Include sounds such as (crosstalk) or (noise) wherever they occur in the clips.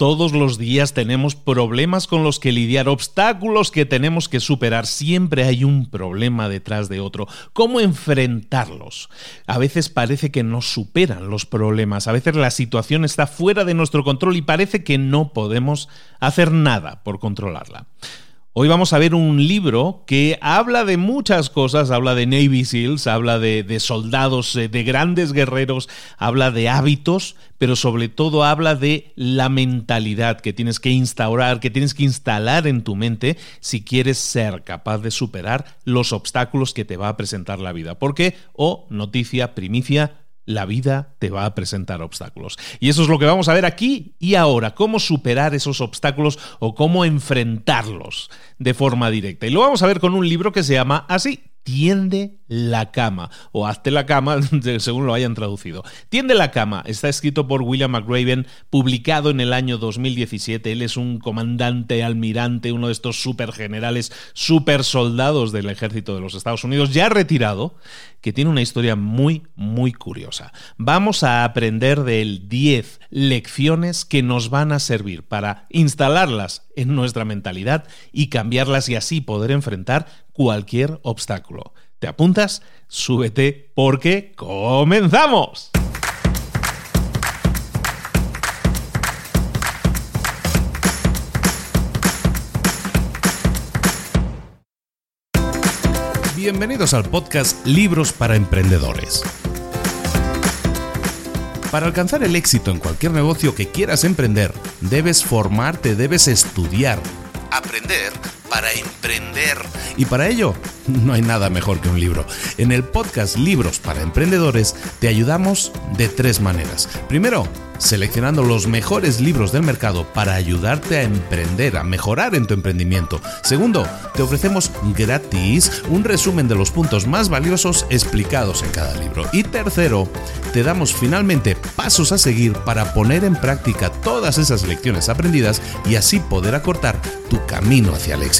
Todos los días tenemos problemas con los que lidiar, obstáculos que tenemos que superar. Siempre hay un problema detrás de otro. ¿Cómo enfrentarlos? A veces parece que nos superan los problemas, a veces la situación está fuera de nuestro control y parece que no podemos hacer nada por controlarla. Hoy vamos a ver un libro que habla de muchas cosas, habla de Navy SEALs, habla de, soldados, eh, de grandes guerreros, habla de hábitos, pero sobre todo habla de la mentalidad que tienes que instaurar, que tienes que instalar en tu mente si quieres ser capaz de superar los obstáculos que te va a presentar la vida. Porque, o oh, noticia, primicia, la vida te va a presentar obstáculos. Y eso es lo que vamos a ver aquí y ahora, cómo superar esos obstáculos o cómo enfrentarlos de forma directa. Y lo vamos a ver con un libro que se llama así, Tiende la cama o hazte la cama (laughs) según lo hayan traducido. Tiende la cama está escrito por William McRaven, publicado en el año 2017. Él es un comandante, almirante, uno de estos super generales, super soldados del ejército de los Estados Unidos, ya retirado, que tiene una historia muy, muy curiosa. Vamos a aprender de él 10 lecciones que nos van a servir para instalarlas en nuestra mentalidad y cambiarlas y así poder enfrentar cualquier obstáculo. ¿Te apuntas? Súbete porque comenzamos. Bienvenidos al podcast Libros para Emprendedores. Para alcanzar el éxito en cualquier negocio que quieras emprender, debes formarte, debes estudiar, aprender para emprender. Y para ello, (laughs) no hay nada mejor que un libro. En el podcast Libros para Emprendedores te ayudamos de tres maneras. Primero, seleccionando los mejores libros del mercado para ayudarte a emprender, a mejorar en tu emprendimiento. Segundo, te ofrecemos gratis un resumen de los puntos más valiosos explicados en cada libro. Y tercero, te damos finalmente pasos a seguir para poner en práctica todas esas lecciones aprendidas y así poder acortar tu camino hacia el éxito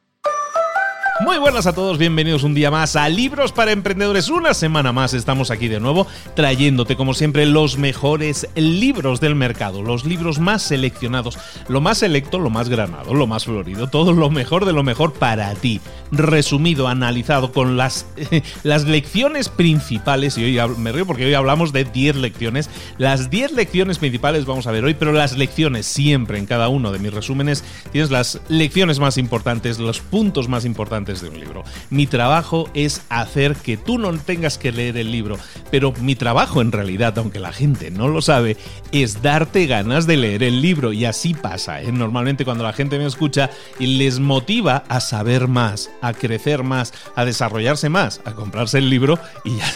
Muy buenas a todos, bienvenidos un día más a Libros para Emprendedores. Una semana más estamos aquí de nuevo trayéndote como siempre los mejores libros del mercado, los libros más seleccionados, lo más selecto, lo más granado, lo más florido, todo lo mejor de lo mejor para ti. Resumido, analizado con las, (laughs) las lecciones principales, y hoy me río porque hoy hablamos de 10 lecciones, las 10 lecciones principales vamos a ver hoy, pero las lecciones siempre en cada uno de mis resúmenes tienes las lecciones más importantes, los puntos más importantes de un libro. Mi trabajo es hacer que tú no tengas que leer el libro, pero mi trabajo en realidad, aunque la gente no lo sabe, es darte ganas de leer el libro y así pasa. ¿eh? Normalmente cuando la gente me escucha les motiva a saber más, a crecer más, a desarrollarse más, a comprarse el libro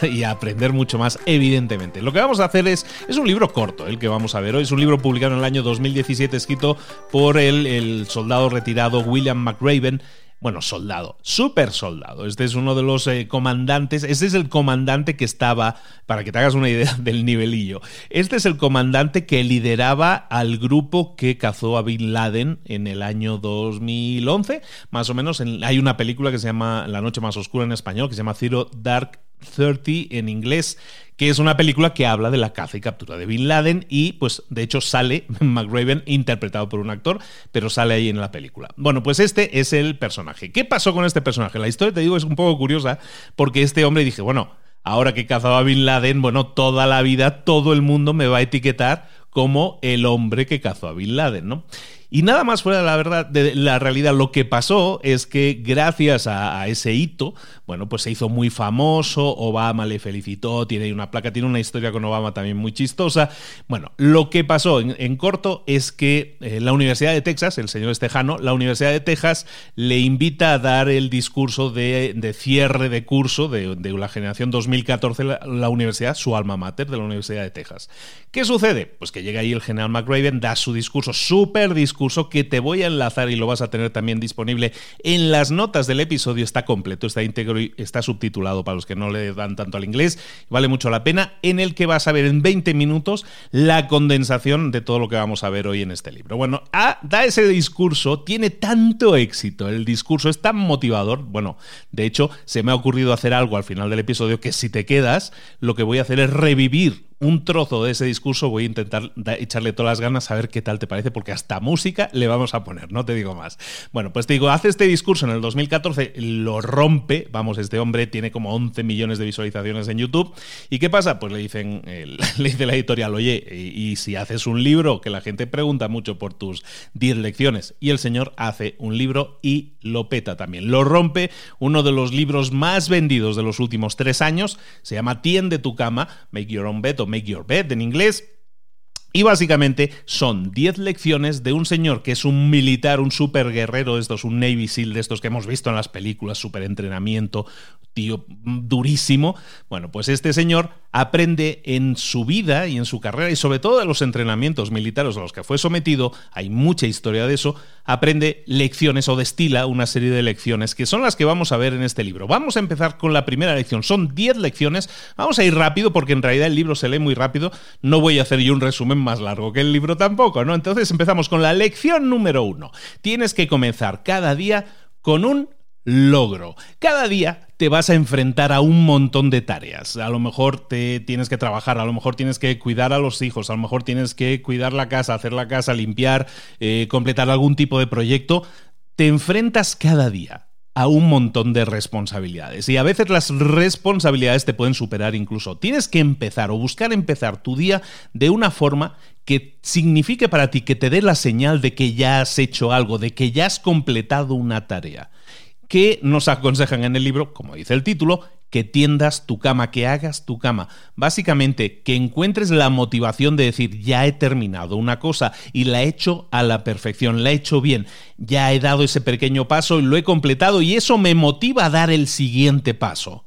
y a, aprender mucho más, evidentemente. Lo que vamos a hacer es, es un libro corto, el que vamos a ver hoy, es un libro publicado en el año 2017 escrito por el, el soldado retirado William McRaven bueno, soldado, super soldado. Este es uno de los eh, comandantes, este es el comandante que estaba, para que te hagas una idea (laughs) del nivelillo, este es el comandante que lideraba al grupo que cazó a Bin Laden en el año 2011, más o menos. hay una película que se llama La noche más oscura en español, que se llama Zero Dark 30 en inglés, que es una película que habla de la caza y captura de Bin Laden y pues de hecho sale (laughs) McRaven interpretado por un actor, pero sale ahí en la película. Bueno, pues este es el personaje. ¿Qué pasó con este personaje? La historia, te digo, es un poco curiosa porque este hombre dije, bueno, ahora que cazaba a Bin Laden, bueno, toda la vida todo el mundo me va a etiquetar como el hombre que cazó a Bin Laden, ¿no? Y nada más fuera la verdad de la realidad, lo que pasó es que gracias a, ese hito, bueno, pues se hizo muy famoso, Obama le felicitó, tiene una placa, tiene una historia con Obama también muy chistosa. Bueno, lo que pasó en, corto es que eh, la Universidad de Texas, el señor Estejano, la Universidad de Texas le invita a dar el discurso de, cierre de curso de, la generación 2014, la, la universidad, su alma mater de la Universidad de Texas. ¿Qué sucede? Pues que llega ahí el general McRaven, da su discurso, súper discurso, curso que te voy a enlazar y lo vas a tener también disponible en las notas del episodio. Está completo, está íntegro y está subtitulado para los que no le dan tanto al inglés. Vale mucho la pena, en el que vas a ver en 20 minutos la condensación de todo lo que vamos a ver hoy en este libro. Bueno, da ese discurso, tiene tanto éxito, el discurso es tan motivador. Bueno, de hecho, se me ha ocurrido hacer algo al final del episodio que si te quedas, lo que voy a hacer es revivir un trozo de ese discurso, voy a intentar echarle todas las ganas a ver qué tal te parece, porque hasta música le vamos a poner, no te digo más. Bueno, pues te digo, hace este discurso en el 2014, lo rompe, vamos, este hombre tiene como 11 millones de visualizaciones en YouTube, ¿y qué pasa? Pues le dicen, (laughs) le dice la editorial, oye, y, si haces un libro, que la gente pregunta mucho por tus 10 lecciones, y el señor hace un libro y lo peta también, lo rompe, uno de los libros más vendidos de los últimos tres años, se llama Tiende tu cama, Make Your Own Bed Make Your Bed en inglés. Y básicamente son 10 lecciones de un señor que es un militar, un super guerrero de estos, un Navy SEAL de estos que hemos visto en las películas, super entrenamiento, tío durísimo. Bueno, pues este señor aprende en su vida y en su carrera y sobre todo en los entrenamientos militares a los que fue sometido, hay mucha historia de eso, aprende lecciones o destila una serie de lecciones que son las que vamos a ver en este libro. Vamos a empezar con la primera lección, son 10 lecciones, vamos a ir rápido porque en realidad el libro se lee muy rápido, no voy a hacer yo un resumen más largo que el libro tampoco, ¿no? Entonces empezamos con la lección número uno. Tienes que comenzar cada día con un logro. Cada día te vas a enfrentar a un montón de tareas. A lo mejor te tienes que trabajar, a lo mejor tienes que cuidar a los hijos, a lo mejor tienes que cuidar la casa, hacer la casa, limpiar, eh, completar algún tipo de proyecto. Te enfrentas cada día a un montón de responsabilidades. Y a veces las responsabilidades te pueden superar incluso. Tienes que empezar o buscar empezar tu día de una forma que signifique para ti, que te dé la señal de que ya has hecho algo, de que ya has completado una tarea que nos aconsejan en el libro, como dice el título, que tiendas tu cama, que hagas tu cama. Básicamente, que encuentres la motivación de decir, ya he terminado una cosa y la he hecho a la perfección, la he hecho bien, ya he dado ese pequeño paso y lo he completado y eso me motiva a dar el siguiente paso.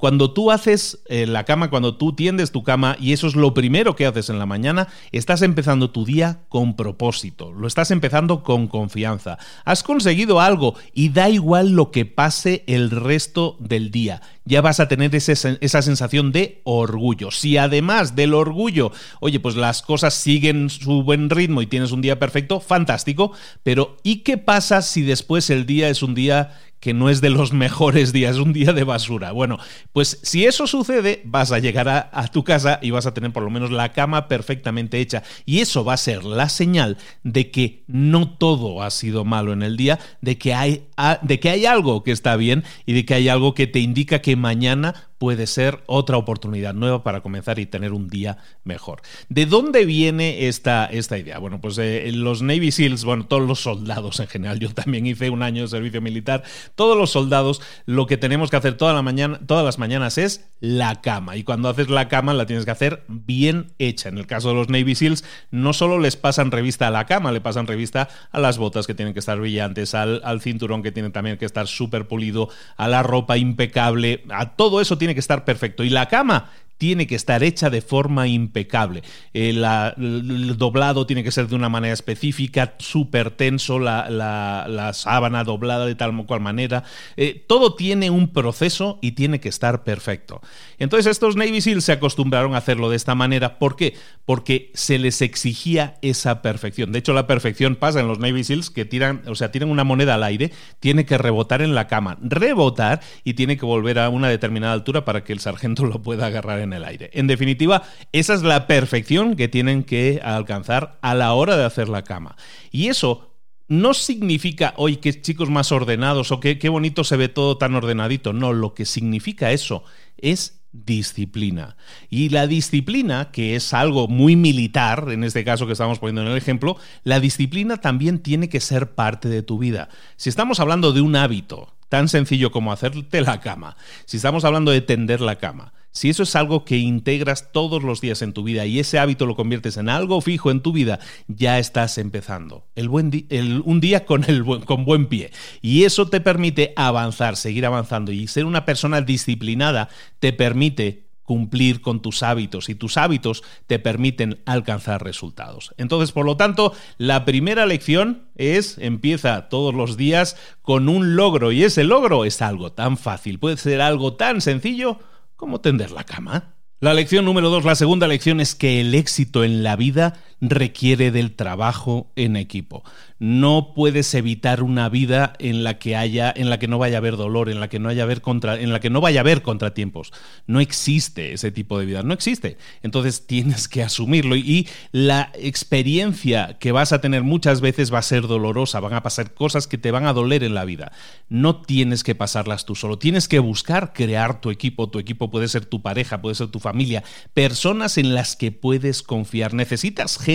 Cuando tú haces eh, la cama, cuando tú tiendes tu cama y eso es lo primero que haces en la mañana, estás empezando tu día con propósito, lo estás empezando con confianza. Has conseguido algo y da igual lo que pase el resto del día. Ya vas a tener esa sensación de orgullo. Si además del orgullo, oye, pues las cosas siguen su buen ritmo y tienes un día perfecto, fantástico, pero ¿y qué pasa si después el día es un día que no es de los mejores días, un día de basura. Bueno, pues si eso sucede, vas a llegar a, tu casa y vas a tener por lo menos la cama perfectamente hecha. Y eso va a ser la señal de que no todo ha sido malo en el día, de que hay, de que hay algo que está bien y de que hay algo que te indica que mañana puede ser otra oportunidad nueva para comenzar y tener un día mejor. ¿De dónde viene esta, esta idea? Bueno, pues eh, los Navy SEALs, bueno, todos los soldados en general, yo también hice un año de servicio militar, todos los soldados lo que tenemos que hacer todas las mañanas es la cama. Y cuando haces la cama la tienes que hacer bien hecha. En el caso de los Navy SEALs, no solo les pasan revista a la cama, le pasan revista a las botas que tienen que estar brillantes, al, al cinturón que tiene también que estar súper pulido, a la ropa impecable, a todo eso tiene que estar perfecto. Y la cama tiene que estar hecha de forma impecable. Eh, el, doblado tiene que ser de una manera específica, súper tenso, la, sábana doblada de tal o cual manera. Eh, todo tiene un proceso y tiene que estar perfecto. Entonces estos Navy SEALs se acostumbraron a hacerlo de esta manera. ¿Por qué? Porque se les exigía esa perfección. De hecho, la perfección pasa en los Navy SEALs que tiran, o sea, tiran una moneda al aire, tiene que rebotar en la cama, rebotar y tiene que volver a una determinada altura para que el sargento (laughs) lo pueda agarrar en el aire. En definitiva, esa es la perfección que tienen que alcanzar a la hora de hacer la cama. Y eso no significa, hoy que chicos más ordenados o que qué bonito se ve todo tan ordenadito. No, lo que significa eso es disciplina. Y la disciplina, que es algo muy militar, en este caso que estamos poniendo en el ejemplo, la disciplina también tiene que ser parte de tu vida. Si estamos hablando de un hábito tan sencillo como hacerte la cama, si estamos hablando de tender la cama, si eso es algo que integras todos los días en tu vida y ese hábito lo conviertes en algo fijo en tu vida, ya estás empezando. Un día con buen pie. Y eso te permite avanzar, seguir avanzando. Y ser una persona disciplinada te permite cumplir con tus hábitos y tus hábitos te permiten alcanzar resultados. Entonces, por lo tanto, la primera lección es empieza todos los días con un logro y ese logro es algo tan fácil, puede ser algo tan sencillo como tender la cama. La lección número dos, la segunda lección es que el éxito en la vida requiere del trabajo en equipo no puedes evitar una vida en la que haya, en la que no vaya a haber dolor, en la que no haya haber contra, en la que no vaya a haber contratiempos. No existe ese tipo de vida, no existe. Entonces tienes que asumirlo y la experiencia que vas a tener muchas veces va a ser dolorosa, van a pasar cosas que te van a doler en la vida. No tienes que pasarlas tú solo, tienes que buscar crear tu equipo. Tu equipo puede ser tu pareja, puede ser tu familia, personas en las que puedes confiar. Necesitas gente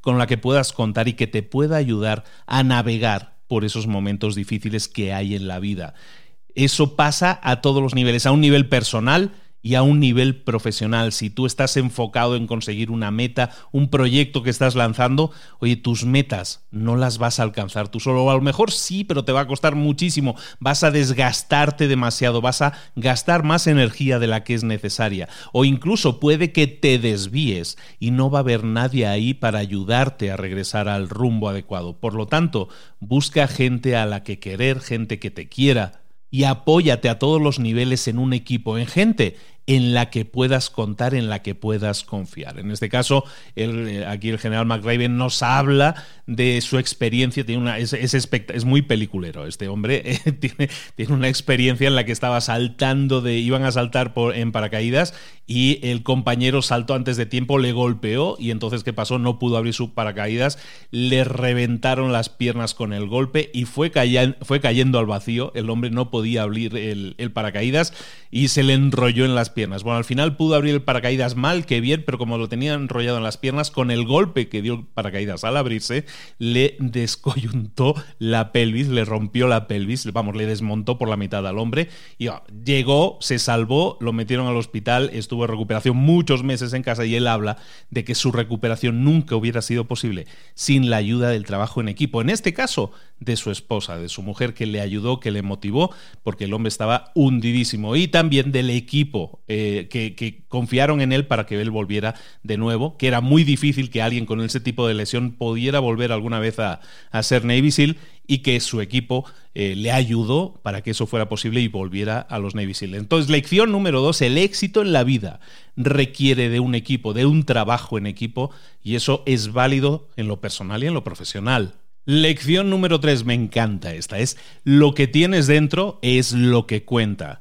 con la que puedas contar y que te pueda ayudar a navegar por esos momentos difíciles que hay en la vida. Eso pasa a todos los niveles, a un nivel personal, y a un nivel profesional. Si tú estás enfocado en conseguir una meta, un proyecto que estás lanzando, oye, tus metas no las vas a alcanzar tú solo. a lo mejor sí, pero te va a costar muchísimo. Vas a desgastarte demasiado, vas a gastar más energía de la que es necesaria. O incluso puede que te desvíes y no va a haber nadie ahí para ayudarte a regresar al rumbo adecuado. Por lo tanto, busca gente a la que querer, gente que te quiera y apóyate a todos los niveles en un equipo, en gente en la que puedas contar, en la que puedas confiar. En este caso, eh, aquí el general McRaven nos habla de su experiencia, tiene una, es, es, muy peliculero este hombre, (laughs) eh, tiene, tiene, una experiencia en la que estaba saltando, de, iban a saltar por, en paracaídas y el compañero saltó antes de tiempo, le golpeó y entonces ¿qué pasó? No pudo abrir su paracaídas, le reventaron las piernas con el golpe y fue, fue cayendo al vacío, el hombre no podía abrir el, el paracaídas y se le enrolló en las piernas. Bueno, al final pudo abrir el paracaídas mal que bien, pero como lo tenía enrollado en las piernas, con el golpe que dio el paracaídas al abrirse, le descoyuntó la pelvis, le rompió la pelvis, vamos, le desmontó por la mitad al hombre y llegó, se salvó, lo metieron al hospital, estuvo en recuperación muchos meses en casa y él habla de que su recuperación nunca hubiera sido posible sin la ayuda del trabajo en equipo. En este caso, de su esposa, de su mujer que le ayudó, que le motivó, porque el hombre estaba hundidísimo y también del equipo eh, que, confiaron en él para que él volviera de nuevo, que era muy difícil que alguien con ese tipo de lesión pudiera volver alguna vez a, ser Navy SEAL y que su equipo eh, le ayudó para que eso fuera posible y volviera a los Navy SEAL. Entonces, lección número dos, el éxito en la vida requiere de un equipo, de un trabajo en equipo y eso es válido en lo personal y en lo profesional. Lección número 3, me encanta esta, es lo que tienes dentro es lo que cuenta.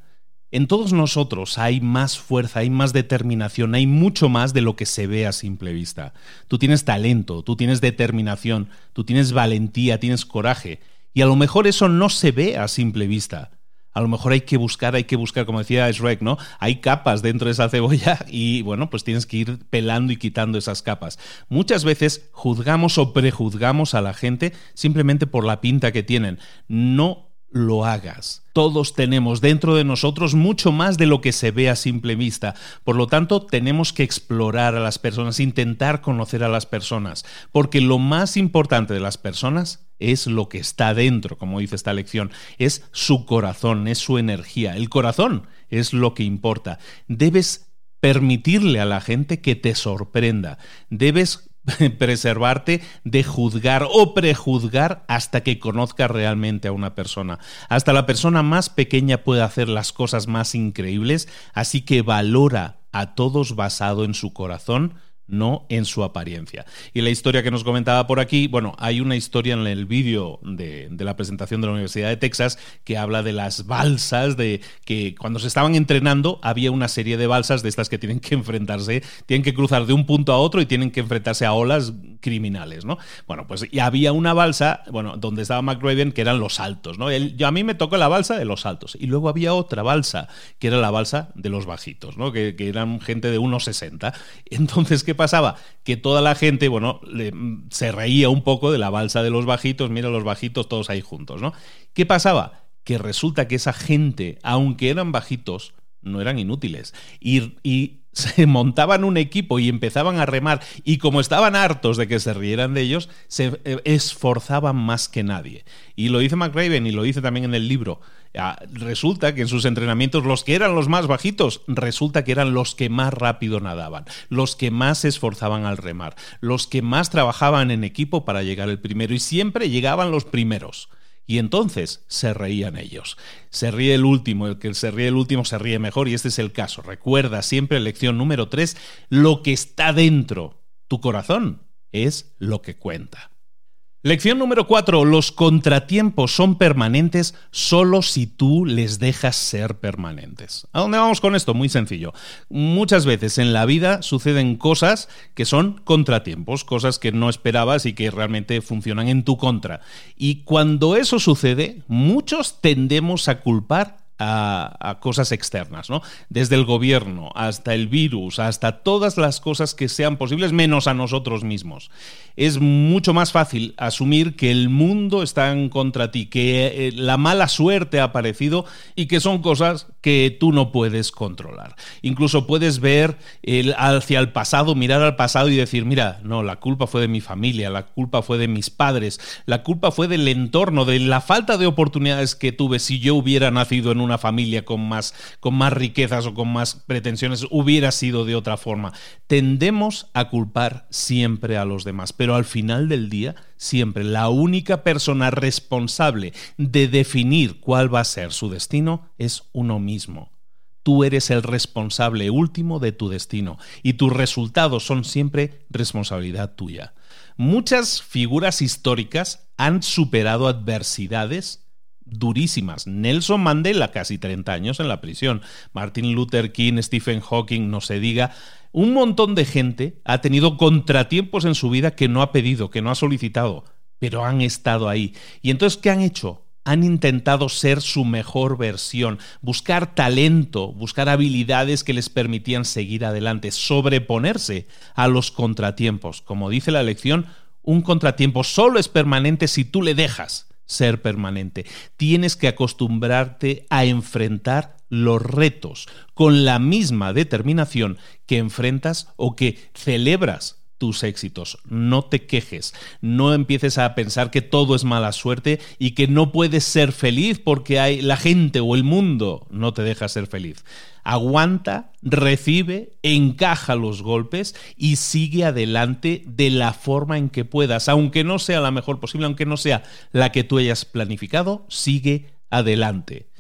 En todos nosotros hay más fuerza, hay más determinación, hay mucho más de lo que se ve a simple vista. Tú tienes talento, tú tienes determinación, tú tienes valentía, tienes coraje, y a lo mejor eso no se ve a simple vista. A lo mejor hay que buscar, hay que buscar, como decía Shrek, ¿no? Hay capas dentro de esa cebolla y bueno, pues tienes que ir pelando y quitando esas capas. Muchas veces juzgamos o prejuzgamos a la gente simplemente por la pinta que tienen. No lo hagas. Todos tenemos dentro de nosotros mucho más de lo que se ve a simple vista. Por lo tanto, tenemos que explorar a las personas, intentar conocer a las personas, porque lo más importante de las personas es lo que está dentro, como dice esta lección, es su corazón, es su energía. El corazón es lo que importa. Debes permitirle a la gente que te sorprenda. Debes (laughs) preservarte de juzgar o prejuzgar hasta que conozcas realmente a una persona. Hasta la persona más pequeña puede hacer las cosas más increíbles, así que valora a todos basado en su corazón no en su apariencia. Y la historia que nos comentaba por aquí, bueno, hay una historia en el vídeo de, la presentación de la Universidad de Texas que habla de las balsas, de que cuando se estaban entrenando había una serie de balsas de estas que tienen que enfrentarse, tienen que cruzar de un punto a otro y tienen que enfrentarse a olas criminales, ¿no? Bueno, pues y había una balsa, bueno, donde estaba McRaven, que eran los altos, ¿no? yo, a mí me tocó la balsa de los altos. Y luego había otra balsa, que era la balsa de los bajitos, ¿no? Que, que eran gente de 1,60. Entonces, ¿qué pasaba? Que toda la gente, bueno, se reía un poco de la balsa de los bajitos, mira los bajitos todos ahí juntos, ¿no? ¿Qué pasaba? Que resulta que esa gente, aunque eran bajitos, no eran inútiles. Y se montaban un equipo y empezaban a remar y como estaban hartos de que se rieran de ellos, se eh, esforzaban más que nadie. Y lo dice McRaven y lo dice también en el libro. Ah, resulta que en sus entrenamientos los que eran los más bajitos, resulta que eran los que más rápido nadaban, los que más se esforzaban al remar, los que más trabajaban en equipo para llegar el primero y siempre llegaban los primeros. Y entonces se reían ellos. Se ríe el último, el que se ríe el último se ríe mejor y este es el caso. Recuerda siempre, lección número 3, lo que está dentro. Tu corazón es lo que cuenta. Lección número 4. Los contratiempos son permanentes solo si tú les dejas ser permanentes. ¿A dónde vamos con esto? Muy sencillo. Muchas veces en la vida suceden cosas que son contratiempos, cosas que no esperabas y que realmente funcionan en tu contra. Y cuando eso sucede, muchos tendemos a culpar a, cosas externas, ¿no? Desde el gobierno hasta el virus, hasta todas las cosas que sean posibles, menos a nosotros mismos. Es mucho más fácil asumir que el mundo está en contra ti, que eh, la mala suerte ha aparecido y que son cosas que tú no puedes controlar. Incluso puedes ver hacia el pasado, mirar al pasado y decir, mira, no, la culpa fue de mi familia, la culpa fue de mis padres, la culpa fue del entorno, de la falta de oportunidades que tuve si yo hubiera nacido en una familia con más, con más riquezas o con más pretensiones, hubiera sido de otra forma. Tendemos a culpar siempre a los demás, pero al final del día, siempre la única persona responsable de definir cuál va a ser su destino es uno mismo. Tú eres el responsable último de tu destino y tus resultados son siempre responsabilidad tuya. Muchas figuras históricas han superado adversidades durísimas. Nelson Mandela, casi 30 años en la prisión. Martin Luther King, Stephen Hawking, no se diga. Un montón de gente ha tenido contratiempos en su vida que no ha pedido, que no ha solicitado, pero han estado ahí. ¿Y entonces qué han hecho? Han intentado ser su mejor versión, buscar talento, buscar habilidades que les permitían seguir adelante, sobreponerse a los contratiempos. Como dice la lección, un contratiempo solo es permanente si tú le dejas ser permanente. Tienes que acostumbrarte a enfrentar los retos con la misma determinación que enfrentas o que celebras tus éxitos. No te quejes, no empieces a pensar que todo es mala suerte y que no puedes ser feliz porque hay la gente o el mundo no te deja ser feliz aguanta, recibe, encaja los golpes y sigue adelante de la forma en que puedas, aunque no sea la mejor posible, aunque no sea la que tú hayas planificado, sigue adelante.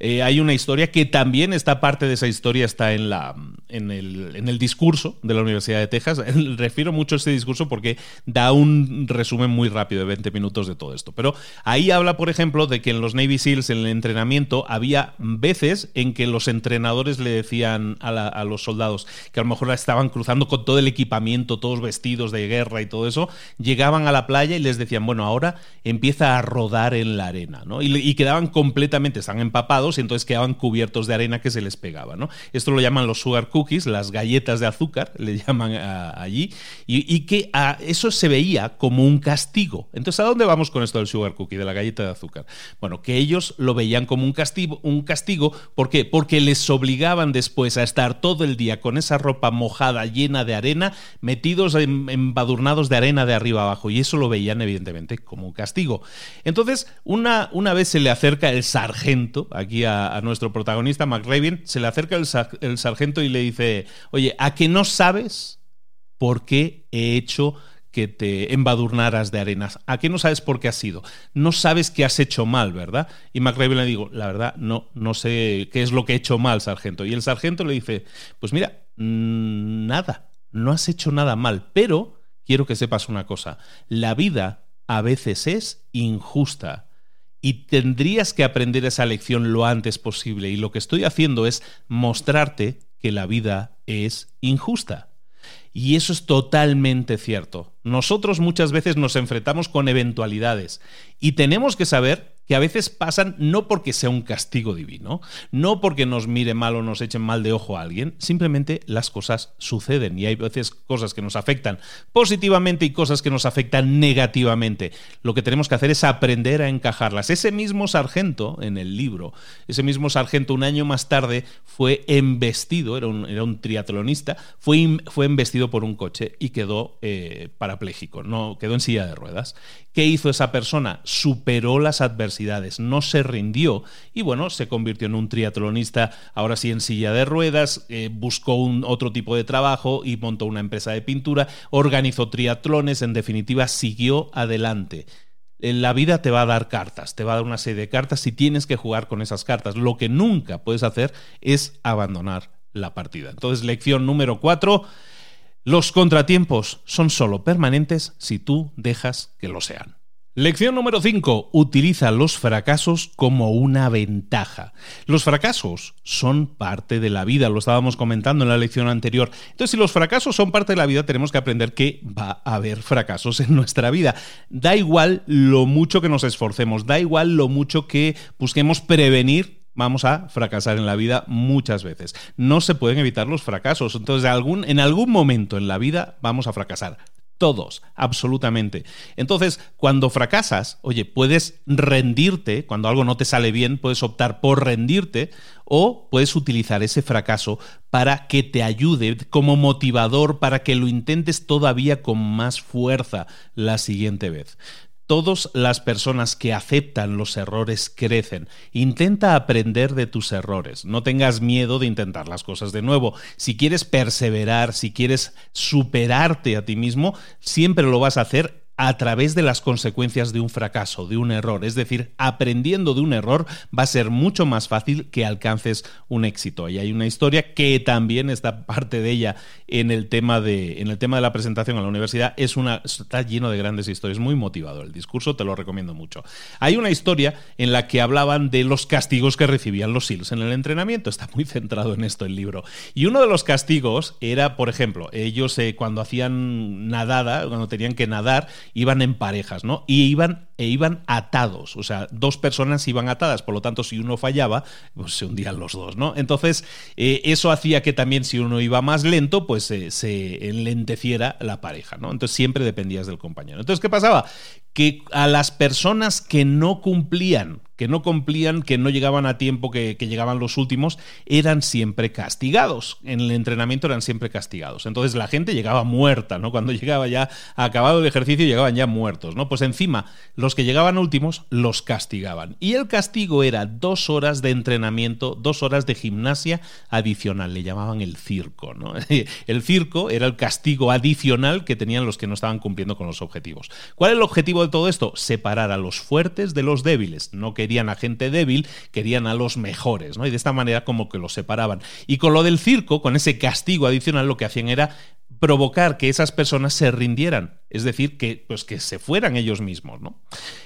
Eh, hay una historia que también está parte de esa historia, está en, la, en, el, en el discurso de la Universidad de Texas. (laughs) Refiero mucho a este discurso porque da un resumen muy rápido de 20 minutos de todo esto. Pero ahí habla, por ejemplo, de que en los Navy SEALs, en el entrenamiento, había veces en que los entrenadores le decían a, los soldados que a lo mejor estaban cruzando con todo el equipamiento, todos vestidos de guerra y todo eso, llegaban a la playa y les decían, bueno, ahora empieza a rodar en la arena, ¿no? Y, quedaban completamente, están empapados y entonces quedaban cubiertos de arena que se les pegaba, ¿no? Esto lo llaman los sugar cookies, las galletas de azúcar, (laughs) le llaman allí, y, que eso se veía como un castigo. Entonces, ¿a dónde vamos con esto del sugar cookie, de la galleta de azúcar? Bueno, que ellos lo veían como un castigo, un castigo, ¿por qué? Porque les obligaban después a estar todo el día con esa ropa mojada, llena de arena, metidos embadurnados de arena de arriba abajo, y eso lo veían evidentemente como un castigo. Entonces, una, una vez se le acerca el sargento, aquí a, nuestro protagonista, McRaven, se le acerca el, sargento y le dice, oye, ¿a que no sabes por qué he hecho que te embadurnaras de arenas. ¿A qué no sabes por qué ha sido? No sabes que has hecho mal, ¿verdad? Y McRaven le digo, la verdad, no, no sé qué es lo que he hecho mal, sargento. Y el sargento le dice, pues mira, mm, nada, no has hecho nada mal, pero quiero que sepas una cosa, la vida a veces es injusta. Y tendrías que aprender esa lección lo antes posible. Y lo que estoy haciendo es mostrarte que la vida es injusta. Y eso es totalmente cierto. Nosotros muchas veces nos enfrentamos con eventualidades y tenemos que saber que a veces pasan no porque sea un castigo divino, no porque nos mire mal o nos echen mal de ojo a alguien, simplemente las cosas suceden y hay veces cosas que nos afectan positivamente y cosas que nos afectan negativamente. Lo que tenemos que hacer es aprender a encajarlas. Ese mismo sargento en el libro, ese mismo sargento un año más tarde fue embestido, era un, era un triatlonista, fue, fue embestido por un coche y quedó eh, parapléjico, no, quedó en silla de ruedas. ¿Qué hizo esa persona? Superó las adversidades, no se rindió y bueno, se convirtió en un triatlonista, ahora sí en silla de ruedas, eh, buscó un otro tipo de trabajo y montó una empresa de pintura, organizó triatlones, en definitiva siguió adelante. La vida te va a dar cartas, te va a dar una serie de cartas y tienes que jugar con esas cartas. Lo que nunca puedes hacer es abandonar la partida. Entonces, lección número cuatro los contratiempos son solo permanentes si tú dejas que lo sean. Lección número 5. Utiliza los fracasos como una ventaja. Los fracasos son parte de la vida, lo estábamos comentando en la lección anterior. Entonces, si los fracasos son parte de la vida, tenemos que aprender que va a haber fracasos en nuestra vida. Da igual lo mucho que nos esforcemos, da igual lo mucho que busquemos prevenir vamos a fracasar en la vida muchas veces. No se pueden evitar los fracasos. Entonces, en algún momento en la vida vamos a fracasar. Todos, absolutamente. Entonces, cuando fracasas, oye, puedes rendirte, cuando algo no te sale bien, puedes optar por rendirte o puedes utilizar ese fracaso para que te ayude como motivador para que lo intentes todavía con más fuerza la siguiente vez. Todas las personas que aceptan los errores crecen. Intenta aprender de tus errores. No tengas miedo de intentar las cosas de nuevo. Si quieres perseverar, si quieres superarte a ti mismo, siempre lo vas a hacer a través de las consecuencias de un fracaso, de un error. Es decir, aprendiendo de un error va a ser mucho más fácil que alcances un éxito. Y hay una historia que también está parte de ella en el tema de, en el tema de la presentación a la universidad. Es una, está lleno de grandes historias, muy motivado. El discurso te lo recomiendo mucho. Hay una historia en la que hablaban de los castigos que recibían los SEALs en el entrenamiento. Está muy centrado en esto el libro. Y uno de los castigos era, por ejemplo, ellos eh, cuando hacían nadada, cuando tenían que nadar, iban en parejas, ¿no? Y iban e iban atados, o sea, dos personas iban atadas, por lo tanto, si uno fallaba, pues se hundían los dos, ¿no? Entonces, eh, eso hacía que también si uno iba más lento, pues eh, se enlenteciera la pareja, ¿no? Entonces siempre dependías del compañero. Entonces, ¿qué pasaba? Que a las personas que no cumplían que no cumplían, que no llegaban a tiempo, que, llegaban los últimos, eran siempre castigados. En el entrenamiento eran siempre castigados. Entonces la gente llegaba muerta, ¿no? Cuando (laughs) llegaba ya acabado el ejercicio, llegaban ya muertos, ¿no? Pues encima, los que llegaban últimos los castigaban. Y el castigo era dos horas de entrenamiento, dos horas de gimnasia adicional. Le llamaban el circo, ¿no? (laughs) El circo era el castigo adicional que tenían los que no estaban cumpliendo con los objetivos. ¿Cuál es el objetivo todo esto? Separar a los fuertes de los débiles. No querían a gente débil, querían a los mejores, ¿no? Y de esta manera como que los separaban. Y con lo del circo, con ese castigo adicional, lo que hacían era provocar que esas personas se rindieran, es decir, que, pues que se fueran ellos mismos. ¿no?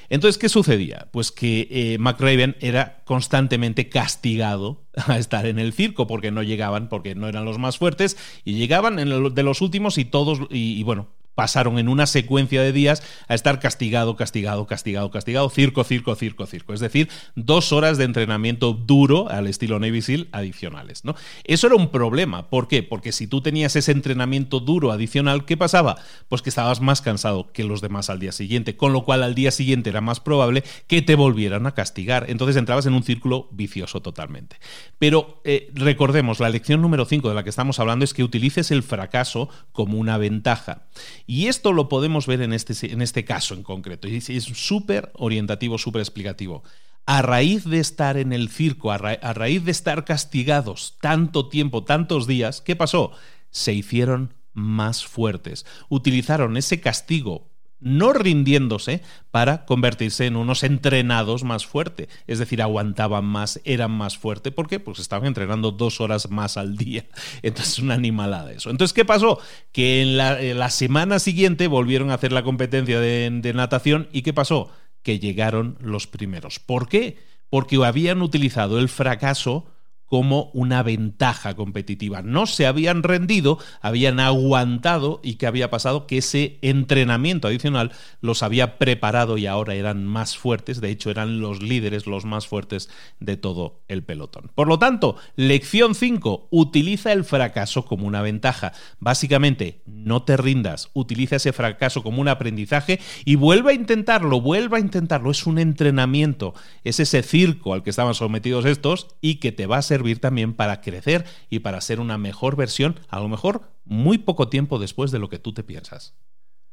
Entonces, ¿qué sucedía? Pues que eh, McRaven era constantemente castigado (laughs) a estar en el circo porque no llegaban, porque no eran los más fuertes, y llegaban en de los últimos y todos, y bueno, pasaron en una secuencia de días a estar castigado, castigado, castigado, castigado, circo, circo, circo, circo. Es decir, dos horas de entrenamiento duro al estilo Navy SEAL adicionales. ¿no? Eso era un problema. ¿Por qué? Porque si tú tenías ese entrenamiento duro adicional, ¿qué pasaba? Pues que estabas más cansado que los demás al día siguiente, con lo cual al día siguiente era más probable que te volvieran a castigar. Entonces entrabas en un círculo vicioso totalmente. Pero eh, recordemos, la lección número 5 de la que estamos hablando es que utilices el fracaso como una ventaja. Y esto lo podemos ver en este, en este caso en concreto. Y es súper orientativo, súper explicativo. A raíz de estar en el circo, a, a raíz de estar castigados tanto tiempo, tantos días, ¿qué pasó? Se hicieron más fuertes. Utilizaron ese castigo no rindiéndose para convertirse en unos entrenados más fuertes. Es decir, aguantaban más, eran más fuertes. ¿Por qué? Pues estaban entrenando dos horas más al día. (laughs) Entonces, una animalada eso. Entonces, ¿qué pasó? Que en la, semana siguiente volvieron a hacer la competencia de, de natación. ¿Y qué pasó? Que llegaron los primeros. ¿Por qué? Porque habían utilizado el fracaso como una ventaja competitiva. No se habían rendido, habían aguantado y ¿qué había pasado? Que ese entrenamiento adicional los había preparado y ahora eran más fuertes, de hecho eran los líderes, los más fuertes de todo el pelotón. Por lo tanto, lección 5, utiliza el fracaso como una ventaja. Básicamente, no te rindas, utiliza ese fracaso como un aprendizaje y vuelve a intentarlo, vuelve a intentarlo. Es un entrenamiento, es ese circo al que estaban sometidos estos y que te va a ser servir también para crecer y para ser una mejor versión, a lo mejor muy poco tiempo después de lo que tú te piensas.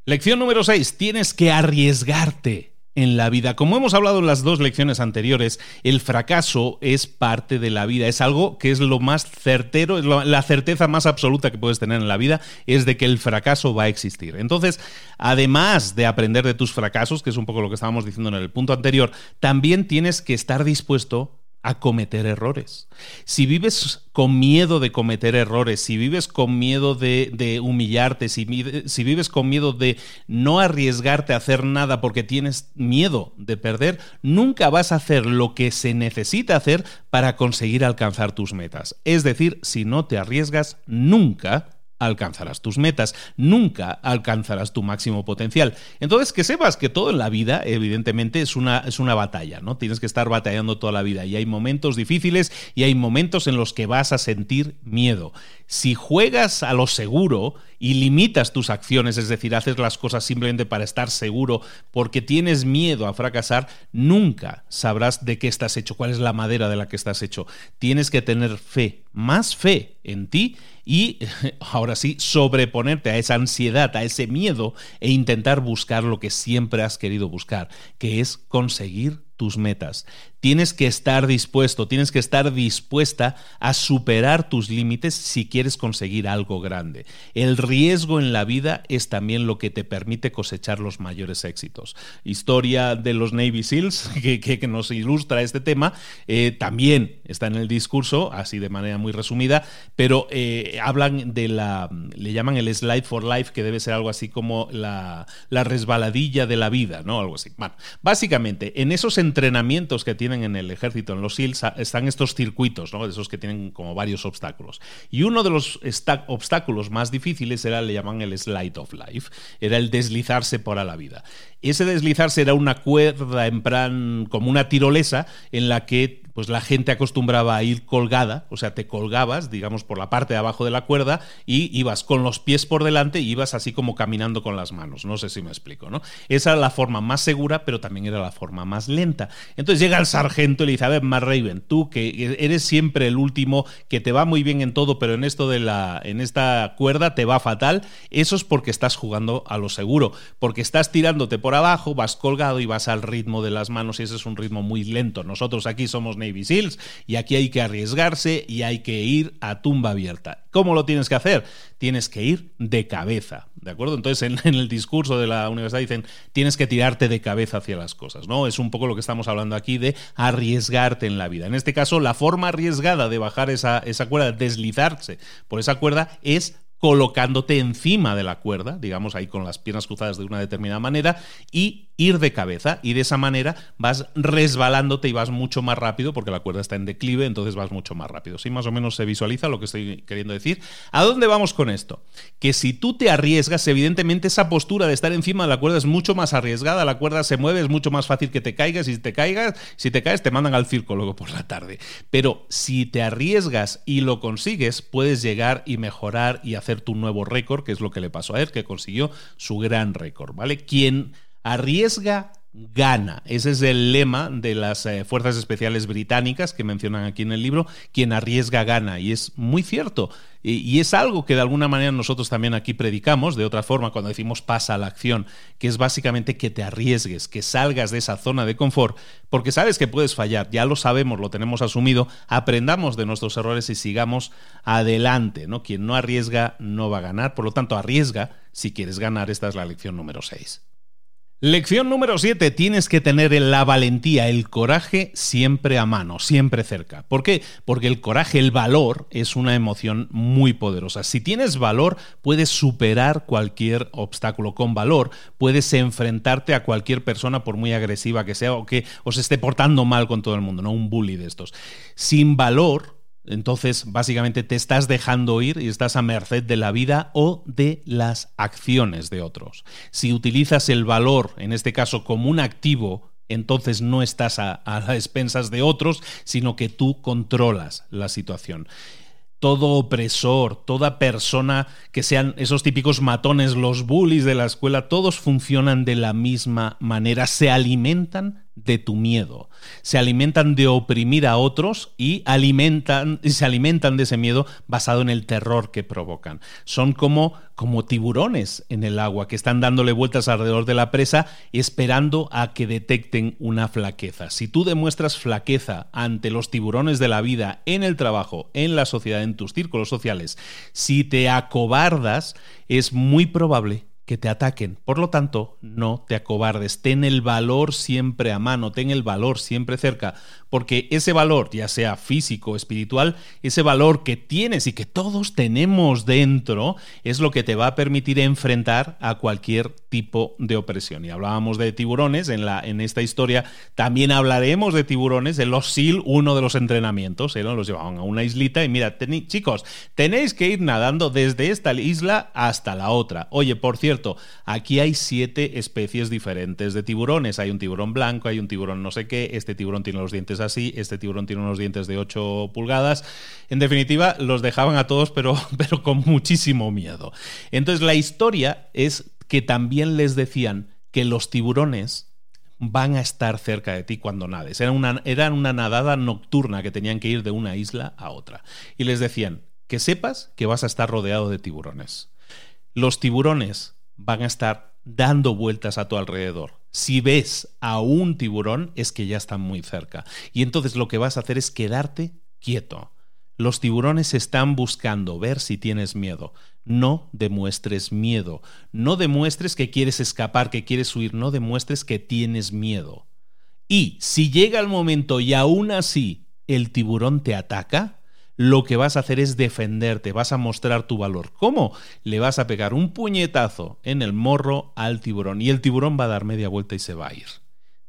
Lección número 6. Tienes que arriesgarte en la vida. Como hemos hablado en las dos lecciones anteriores, el fracaso es parte de la vida, es algo que es lo más certero, es la certeza más absoluta que puedes tener en la vida, es de que el fracaso va a existir. Entonces, además de aprender de tus fracasos, que es un poco lo que estábamos diciendo en el punto anterior, también tienes que estar dispuesto a cometer errores. Si vives con miedo de cometer errores, si vives con miedo de, humillarte, si, si, vives con miedo de no arriesgarte a hacer nada porque tienes miedo de perder, nunca vas a hacer lo que se necesita hacer para conseguir alcanzar tus metas. Es decir, si no te arriesgas, nunca alcanzarás tus metas, nunca alcanzarás tu máximo potencial. Entonces, que sepas que todo en la vida, evidentemente, es una, es una batalla, ¿no? Tienes que estar batallando toda la vida y hay momentos difíciles y hay momentos en los que vas a sentir miedo. Si juegas a lo seguro y limitas tus acciones, es decir, haces las cosas simplemente para estar seguro porque tienes miedo a fracasar, nunca sabrás de qué estás hecho, cuál es la madera de la que estás hecho. Tienes que tener fe, más fe en ti y (laughs) ahora sí, sobreponerte a esa ansiedad, a ese miedo e intentar buscar lo que siempre has querido buscar, que es conseguir tus metas. Tienes que estar dispuesto, tienes que estar dispuesta a superar tus límites si quieres conseguir algo grande. El riesgo en la vida es también lo que te permite cosechar los mayores éxitos. Historia de los Navy SEALs, (laughs) que, nos ilustra este tema, eh, también está en el discurso, así de manera muy resumida, pero eh, hablan de la, le llaman el slide for life, que debe ser algo así como la, la resbaladilla de la vida, ¿no? Algo así. Bueno, básicamente, en esos entrenamientos que en el ejército, en los SEALs, están estos circuitos, ¿no? De esos que tienen como varios obstáculos. Y uno de los obstáculos más difíciles era, le llaman el slide of life, era el deslizarse por a la vida. Ese deslizarse era una cuerda en plan como una tirolesa en la que pues la gente acostumbraba a ir colgada, o sea, te colgabas, digamos, por la parte de abajo de la cuerda y ibas con los pies por delante y ibas así como caminando con las manos. No sé si me explico, ¿no? Esa era la forma más segura, pero también era la forma más lenta. Entonces llega el sargento y le dice, a ver, Matt Raven, tú que eres siempre el último, que te va muy bien en todo, pero en esto de la, en esta cuerda te va fatal, eso es porque estás jugando a lo seguro, porque estás tirándote por abajo, vas colgado y vas al ritmo de las manos y ese es un ritmo muy lento. Nosotros aquí somos Navy SEALs y aquí hay que arriesgarse y hay que ir a tumba abierta. ¿Cómo lo tienes que hacer? Tienes que ir de cabeza, ¿de acuerdo? Entonces en, el discurso de la universidad dicen tienes que tirarte de cabeza hacia las cosas, ¿no? Es un poco lo que estamos hablando aquí de arriesgarte en la vida. En este caso, la forma arriesgada de bajar esa, esa cuerda, deslizarse por esa cuerda, es colocándote encima de la cuerda, digamos ahí con las piernas cruzadas de una determinada manera, y ir de cabeza. Y de esa manera vas resbalándote y vas mucho más rápido, porque la cuerda está en declive, entonces vas mucho más rápido. ¿Sí? Más o menos se visualiza lo que estoy queriendo decir. ¿A dónde vamos con esto? Que si tú te arriesgas, evidentemente esa postura de estar encima de la cuerda es mucho más arriesgada, la cuerda se mueve, es mucho más fácil que te caigas, y si te caigas, si te caes, te mandan al circo luego por la tarde. Pero si te arriesgas y lo consigues, puedes llegar y mejorar y hacer tu nuevo récord, que es lo que le pasó a él, que consiguió su gran récord, ¿vale? Quien arriesga gana. Ese es el lema de las eh, Fuerzas Especiales Británicas que mencionan aquí en el libro, quien arriesga gana. Y es muy cierto. Y, es algo que de alguna manera nosotros también aquí predicamos, de otra forma, cuando decimos pasa a la acción, que es básicamente que te arriesgues, que salgas de esa zona de confort, porque sabes que puedes fallar, ya lo sabemos, lo tenemos asumido, aprendamos de nuestros errores y sigamos adelante. ¿no? Quien no arriesga no va a ganar, por lo tanto, arriesga si quieres ganar. Esta es la lección número 6. Lección número 7. Tienes que tener la valentía, el coraje siempre a mano, siempre cerca. ¿Por qué? Porque el coraje, el valor, es una emoción muy poderosa. Si tienes valor, puedes superar cualquier obstáculo. Con valor, puedes enfrentarte a cualquier persona, por muy agresiva que sea, o que os esté portando mal con todo el mundo, no un bully de estos. Sin valor, entonces, básicamente te estás dejando ir y estás a merced de la vida o de las acciones de otros. Si utilizas el valor, en este caso, como un activo, entonces no estás a, las expensas de otros, sino que tú controlas la situación todo opresor, toda persona que sean esos típicos matones, los bullies de la escuela, todos funcionan de la misma manera, se alimentan de tu miedo. Se alimentan de oprimir a otros y alimentan y se alimentan de ese miedo basado en el terror que provocan. Son como como tiburones en el agua que están dándole vueltas alrededor de la presa esperando a que detecten una flaqueza. Si tú demuestras flaqueza ante los tiburones de la vida en el trabajo, en la sociedad, en tus círculos sociales, si te acobardas, es muy probable que te ataquen. Por lo tanto, no te acobardes. Ten el valor siempre a mano, ten el valor siempre cerca, porque ese valor, ya sea físico espiritual, ese valor que tienes y que todos tenemos dentro, es lo que te va a permitir enfrentar a cualquier tipo de opresión. Y hablábamos de tiburones en, la, en esta historia, también hablaremos de tiburones en los SEAL, uno de los entrenamientos, ¿eh? los llevaban a una islita y mira, chicos, tenéis que ir nadando desde esta isla hasta la otra. Oye, por cierto, aquí hay siete especies diferentes de tiburones. Hay un tiburón blanco, hay un tiburón no sé qué, este tiburón tiene los dientes así, este tiburón tiene unos dientes de 8 pulgadas. En definitiva, los dejaban a todos, pero, (laughs) pero con muchísimo miedo. Entonces, la historia es que también les decían que los tiburones van a estar cerca de ti cuando nades. Era una, era una nadada nocturna que tenían que ir de una isla a otra. Y les decían que sepas que vas a estar rodeado de tiburones. Los tiburones van a estar dando vueltas a tu alrededor. Si ves a un tiburón es que ya están muy cerca. Y entonces lo que vas a hacer es quedarte quieto. Los tiburones están buscando ver si tienes miedo. No demuestres miedo. No demuestres que quieres escapar, que quieres huir. No demuestres que tienes miedo. Y si llega el momento y aún así el tiburón te ataca, lo que vas a hacer es defenderte, vas a mostrar tu valor. ¿Cómo? Le vas a pegar un puñetazo en el morro al tiburón y el tiburón va a dar media vuelta y se va a ir.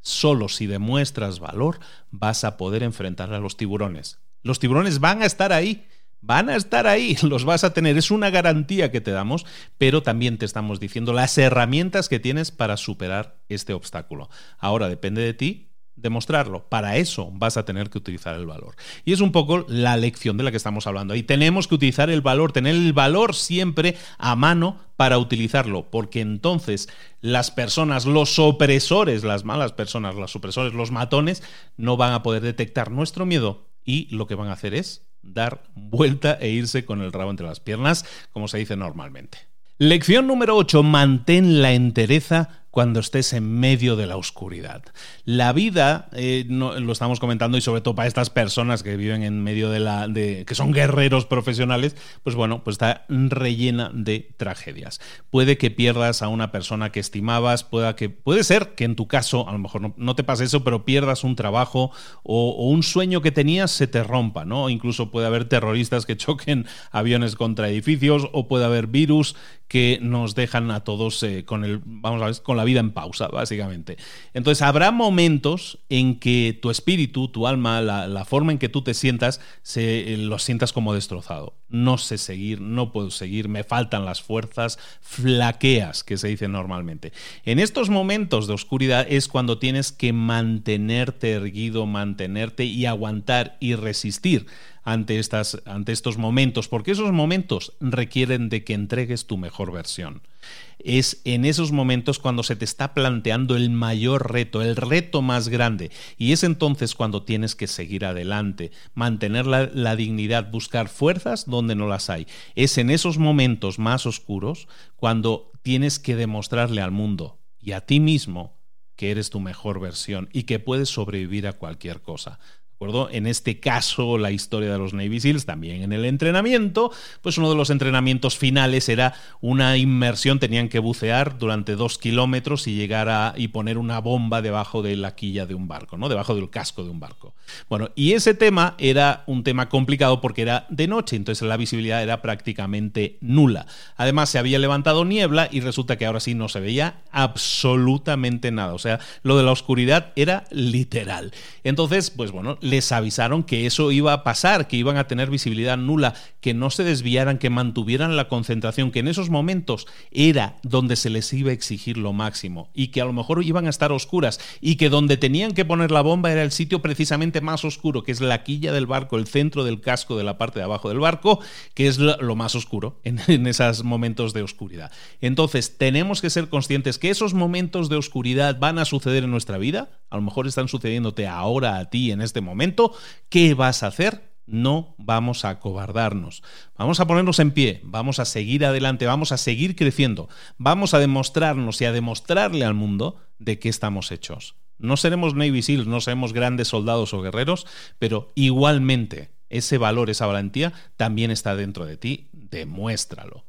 Solo si demuestras valor vas a poder enfrentar a los tiburones. Los tiburones van a estar ahí, van a estar ahí, (laughs) los vas a tener, es una garantía que te damos, pero también te estamos diciendo las herramientas que tienes para superar este obstáculo. Ahora depende de ti demostrarlo. Para eso vas a tener que utilizar el valor. Y es un poco la lección de la que estamos hablando. Y tenemos que utilizar el valor, tener el valor siempre a mano para utilizarlo, porque entonces las personas, los opresores, las malas personas, los opresores, los matones, no van a poder detectar nuestro miedo y lo que van a hacer es dar vuelta e irse con el rabo entre las piernas, como se dice normalmente. Lección número 8. Mantén la entereza cuando estés en medio de la oscuridad. La vida, eh, lo estamos comentando y sobre todo para estas personas que viven en medio de la, que son guerreros profesionales, pues bueno, pues está rellena de tragedias. Puede que pierdas a una persona que estimabas, pueda que, puede ser que en tu caso, a lo mejor no, te pase eso, pero pierdas un trabajo o, un sueño que tenías se te rompa, ¿no? incluso puede haber terroristas que (laughs) choquen aviones contra edificios o puede haber virus que nos dejan a todos eh, con el, vamos a ver, con la vida en pausa, básicamente. Entonces habrá momentos en que tu espíritu, tu alma, la, forma en que tú te sientas, se, eh, lo sientas como destrozado. No sé seguir, no puedo seguir, me faltan las fuerzas, flaqueas, que se dice normalmente. En estos momentos de oscuridad es cuando tienes que mantenerte erguido, mantenerte y aguantar y resistir ante, estas, ante estos momentos, porque esos momentos requieren de que entregues tu mejor versión. Es en esos momentos cuando se te está planteando el mayor reto, el reto más grande, y es entonces cuando tienes que seguir adelante, mantener la, dignidad, buscar fuerzas donde no las hay. Es en esos momentos más oscuros cuando tienes que demostrarle al mundo y a ti mismo que eres tu mejor versión y que puedes sobrevivir a cualquier cosa. En este caso, la historia de los Navy SEALs, también en el entrenamiento, pues uno de los entrenamientos finales era una inmersión, tenían que bucear durante dos kilómetros y llegar a y poner una bomba debajo de la quilla de un barco, ¿no? Debajo del casco de un barco. Bueno, y ese tema era un tema complicado porque era de noche, entonces la visibilidad era prácticamente nula. Además, se había levantado niebla y resulta que ahora sí no se veía absolutamente nada. O sea, lo de la oscuridad era literal. Entonces, pues bueno, les avisaron que eso iba a pasar, que iban a tener visibilidad nula, que no se desviaran, que mantuvieran la concentración, que en esos momentos era donde se les iba a exigir lo máximo y que a lo mejor iban a estar oscuras y que donde tenían que poner la bomba era el sitio precisamente más oscuro, que es la quilla del barco, el centro del casco de la parte de abajo del barco, que es lo más oscuro (laughs) en, en esos momentos de oscuridad. Entonces, tenemos que ser conscientes que esos momentos de oscuridad van a suceder en nuestra vida, a lo mejor están sucediéndote ahora a ti en este momento, ¿qué vas a hacer? No vamos a acobardarnos. Vamos a ponernos en pie, vamos a seguir adelante, vamos a seguir creciendo, vamos a demostrarnos y a demostrarle al mundo de qué estamos hechos. No seremos Navy SEALs, no seremos grandes soldados o guerreros, pero igualmente ese valor, esa valentía también está dentro de ti. Demuéstralo.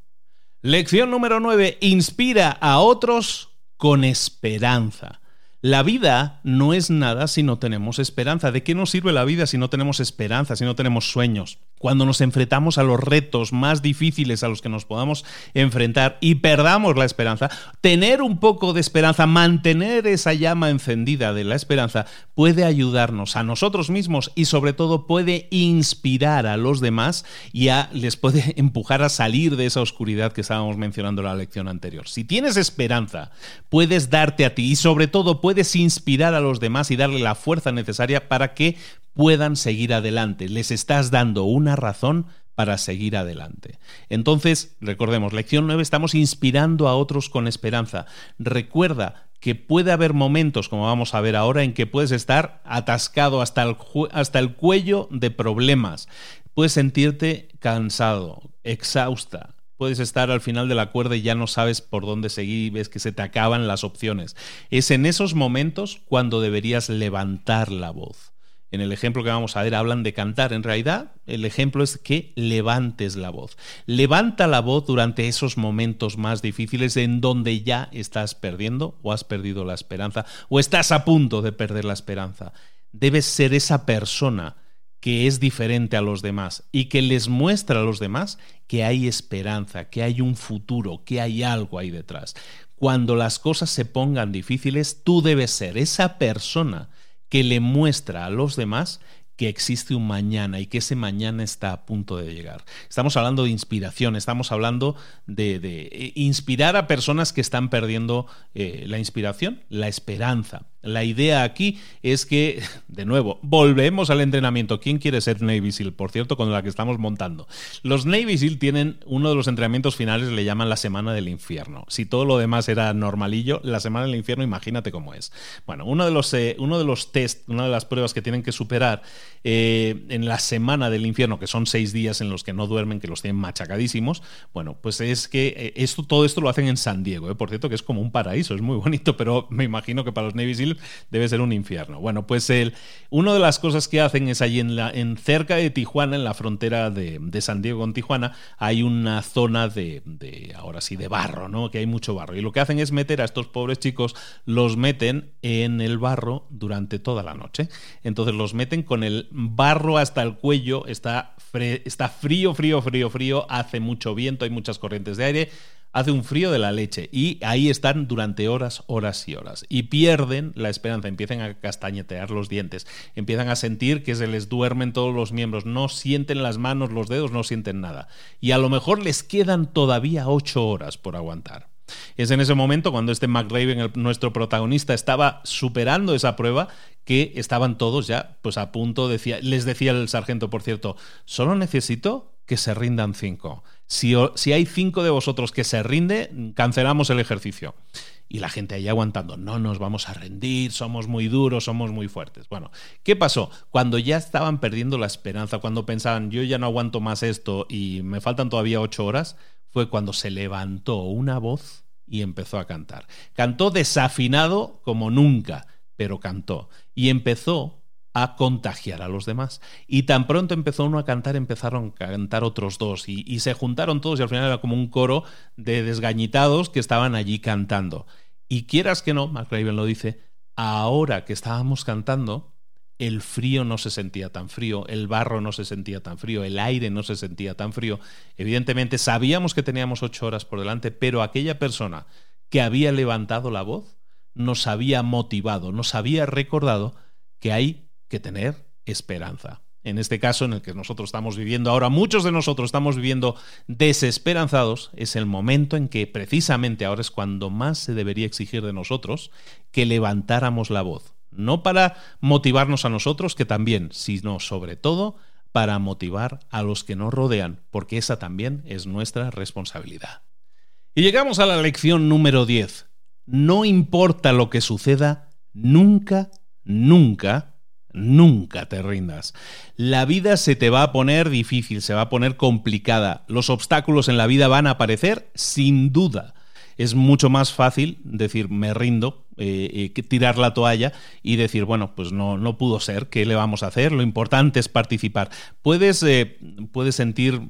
Lección número 9. Inspira a otros con esperanza. La vida no es nada si no tenemos esperanza. ¿De qué nos sirve la vida si no tenemos esperanza, si no tenemos sueños? Cuando nos enfrentamos a los retos más difíciles a los que nos podamos enfrentar y perdamos la esperanza, tener un poco de esperanza, mantener esa llama encendida de la esperanza puede ayudarnos a nosotros mismos y sobre todo puede inspirar a los demás y les puede (laughs) empujar a salir de esa oscuridad que estábamos mencionando en la lección anterior. Si tienes esperanza, puedes darte a ti y sobre todo puedes inspirar a los demás y darle la fuerza necesaria para que puedan seguir adelante. Les estás dando una razón para seguir adelante. Entonces, recordemos, lección 9, estamos inspirando a otros con esperanza. Recuerda que puede haber momentos, como vamos a ver ahora, en que puedes estar atascado hasta el, hasta el cuello de problemas. Puedes sentirte cansado, exhausta. Puedes estar al final de la cuerda y ya no sabes por dónde seguir y ves que se te acaban las opciones. Es en esos momentos cuando deberías levantar la voz en el ejemplo que vamos a ver hablan de cantar. En realidad, el ejemplo es que levantes la voz. Levanta la voz durante esos momentos más difíciles en donde ya estás perdiendo o has perdido la esperanza o estás a punto de perder la esperanza. Debes ser esa persona que es diferente a los demás y que les muestra a los demás que hay esperanza, que hay un futuro, que hay algo ahí detrás. Cuando las cosas se pongan difíciles, tú debes ser esa persona que le muestra a los demás que existe un mañana y que ese mañana está a punto de llegar. Estamos hablando de inspiración, estamos hablando de, eh, inspirar a personas que están perdiendo eh, la inspiración, la esperanza. La idea aquí es que, de nuevo, volvemos al entrenamiento. ¿Quién quiere ser Navy SEAL? Por cierto, con la que estamos montando. Los Navy SEAL tienen uno de los entrenamientos finales, le llaman la semana del infierno. Si todo lo demás era normalillo, la semana del infierno, imagínate cómo es. Bueno, uno de los, eh, uno de los test, una de las pruebas que tienen que superar eh, en la semana del infierno, que son seis días en los que no duermen, que los tienen machacadísimos, bueno, pues es que eh, esto, todo esto lo hacen en San Diego, por cierto, que es como un paraíso, es muy bonito, pero me imagino que para los Navy SEAL debe ser un infierno. Bueno, pues el, una de las cosas que hacen es allí en, la, en cerca de Tijuana, en la frontera de, San Diego con Tijuana, hay una zona de, de, ahora sí, de barro, ¿no? Que hay mucho barro. Y lo que hacen es meter a estos pobres chicos, los meten en el barro durante toda la noche. Entonces los meten con el barro hasta el cuello, está frío, frío, frío, frío, hace mucho viento, hay muchas corrientes de aire hace un frío de la leche y ahí están durante horas, horas y horas. Y pierden la esperanza, empiezan a castañetear los dientes, empiezan a sentir que se les duermen todos los miembros, no sienten las manos, los dedos, no sienten nada. Y a lo mejor les quedan todavía ocho horas por aguantar. Es en ese momento cuando este McRaven, nuestro protagonista, estaba superando esa prueba que estaban todos ya pues a punto, decía, les decía el sargento, por cierto, solo necesito que se rindan cinco. Si, hay cinco de vosotros que se rinde, cancelamos el ejercicio. Y la gente ahí aguantando, no nos vamos a rendir, somos muy duros, somos muy fuertes. Bueno, ¿qué pasó? Cuando ya estaban perdiendo la esperanza, cuando pensaban, yo ya no aguanto más esto y me faltan todavía ocho horas, fue cuando se levantó una voz y empezó a cantar. Cantó desafinado como nunca, pero cantó. Y empezó a contagiar a los demás. Y tan pronto empezó uno a cantar, empezaron a cantar otros dos y, se juntaron todos y al final era como un coro de desgañitados que estaban allí cantando. Y quieras que no, McRaven lo dice, ahora que estábamos cantando, el frío no se sentía tan frío, el barro no se sentía tan frío, el aire no se sentía tan frío. Evidentemente sabíamos que teníamos ocho horas por delante, pero aquella persona que había levantado la voz nos había motivado, nos había recordado que hay que tener esperanza. En este caso en el que nosotros estamos viviendo ahora, muchos de nosotros estamos viviendo desesperanzados, es el momento en que precisamente ahora es cuando más se debería exigir de nosotros que levantáramos la voz. No para motivarnos a nosotros, que también, sino sobre todo para motivar a los que nos rodean, porque esa también es nuestra responsabilidad. Y llegamos a la lección número 10. No importa lo que suceda, nunca, nunca Nunca te rindas. La vida se te va a poner difícil, se va a poner complicada. Los obstáculos en la vida van a aparecer sin duda. Es mucho más fácil decir me rindo, eh, eh, tirar la toalla y decir, bueno, pues no, no pudo ser, ¿qué le vamos a hacer? Lo importante es participar. Puedes, eh, puedes sentir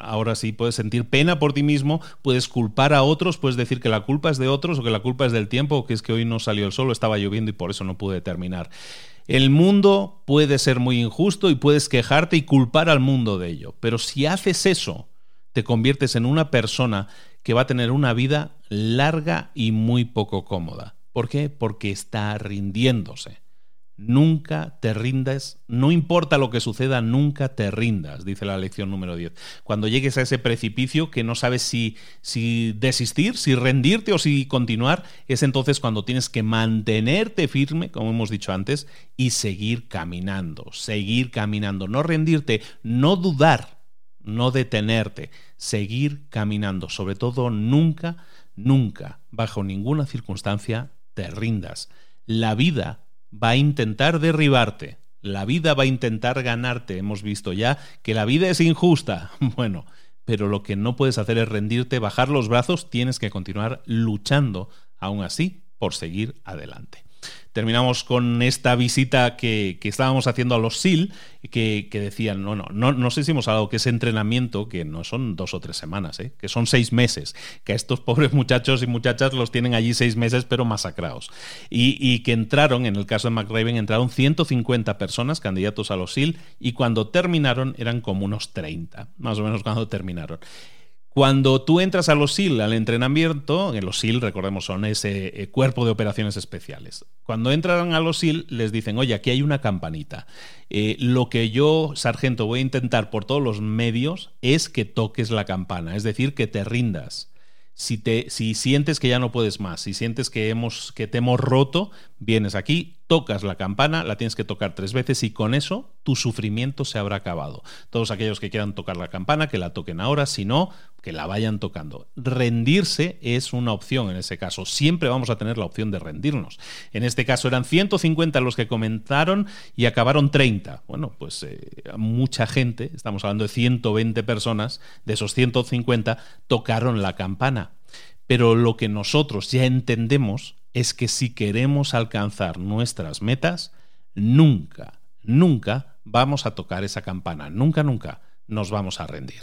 ahora sí puedes sentir pena por ti mismo, puedes culpar a otros, puedes decir que la culpa es de otros o que la culpa es del tiempo o que es que hoy no salió el sol, estaba lloviendo y por eso no pude terminar. El mundo puede ser muy injusto y puedes quejarte y culpar al mundo de ello, pero si haces eso, te conviertes en una persona que va a tener una vida larga y muy poco cómoda. ¿Por qué? Porque está rindiéndose. Nunca te rindas, no importa lo que suceda, nunca te rindas, dice la lección número 10. Cuando llegues a ese precipicio que no sabes si, si desistir, si rendirte o si continuar, es entonces cuando tienes que mantenerte firme, como hemos dicho antes, y seguir caminando, seguir caminando, no rendirte, no dudar, no detenerte, seguir caminando, sobre todo nunca, nunca, bajo ninguna circunstancia, te rindas. La vida va a intentar derribarte, la vida va a intentar ganarte. Hemos visto ya que la vida es injusta. (laughs) Bueno, pero lo que no puedes hacer es rendirte, bajar los brazos, tienes que continuar luchando, aún así, por seguir adelante terminamos con esta visita que, estábamos haciendo a los SIL, que, decían, no, no, no, no sé si hemos hablado que ese entrenamiento, que no son dos o tres semanas, ¿eh? que son seis meses, que a estos (laughs) pobres muchachos y muchachas los tienen allí seis meses, pero masacrados. Y, y que entraron, en el caso de McRaven, entraron 150 personas, candidatos a los SIL, y cuando terminaron eran como unos 30, más o menos cuando terminaron. Cuando tú entras a los SIL, al entrenamiento, en los SIL, recordemos, son ese eh, cuerpo de operaciones especiales. Cuando entran a los SIL, les dicen, oye, aquí hay una campanita. Eh, lo que yo, sargento, voy a intentar por todos los medios es que toques la campana, es decir, que te rindas. Si, te, si sientes que ya no puedes más, si sientes que, hemos, que te hemos roto, vienes aquí, tocas la campana, la tienes que tocar tres veces y con eso tu sufrimiento se habrá acabado. Todos aquellos que quieran tocar la campana, que la toquen ahora, si no, que la vayan tocando. Rendirse es una opción en ese caso. Siempre vamos a tener la opción de rendirnos. En este caso eran 150 los que comentaron y acabaron 30. Bueno, pues eh, mucha gente, estamos hablando de 120 personas, de esos 150 tocaron la campana. Pero lo que nosotros ya entendemos es que si queremos alcanzar nuestras metas, nunca, nunca vamos a tocar esa campana, nunca, nunca nos vamos a rendir.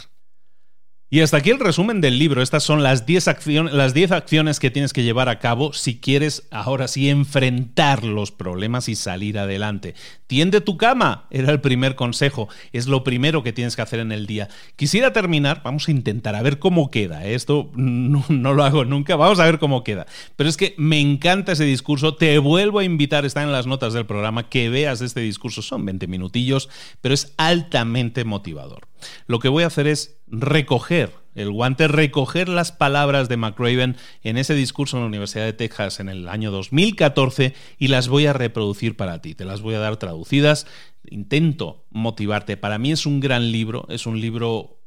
Y hasta aquí el resumen del libro. Estas son las 10 acciones, acciones que tienes que llevar a cabo si quieres ahora sí enfrentar los problemas y salir adelante. Tiende tu cama, era el primer consejo. Es lo primero que tienes que hacer en el día. Quisiera terminar, vamos a intentar a ver cómo queda. ¿eh? Esto no, no lo hago nunca, vamos a ver cómo queda. Pero es que me encanta ese discurso. Te vuelvo a invitar, está en las notas del programa, que veas este discurso. Son 20 minutillos, pero es altamente motivador. Lo que voy a hacer es recoger el guante, recoger las palabras de McRaven en ese discurso en la Universidad de Texas en el año 2014 y las voy a reproducir para ti. Te las voy a dar traducidas. Intento motivarte. Para mí es un gran libro, es un libro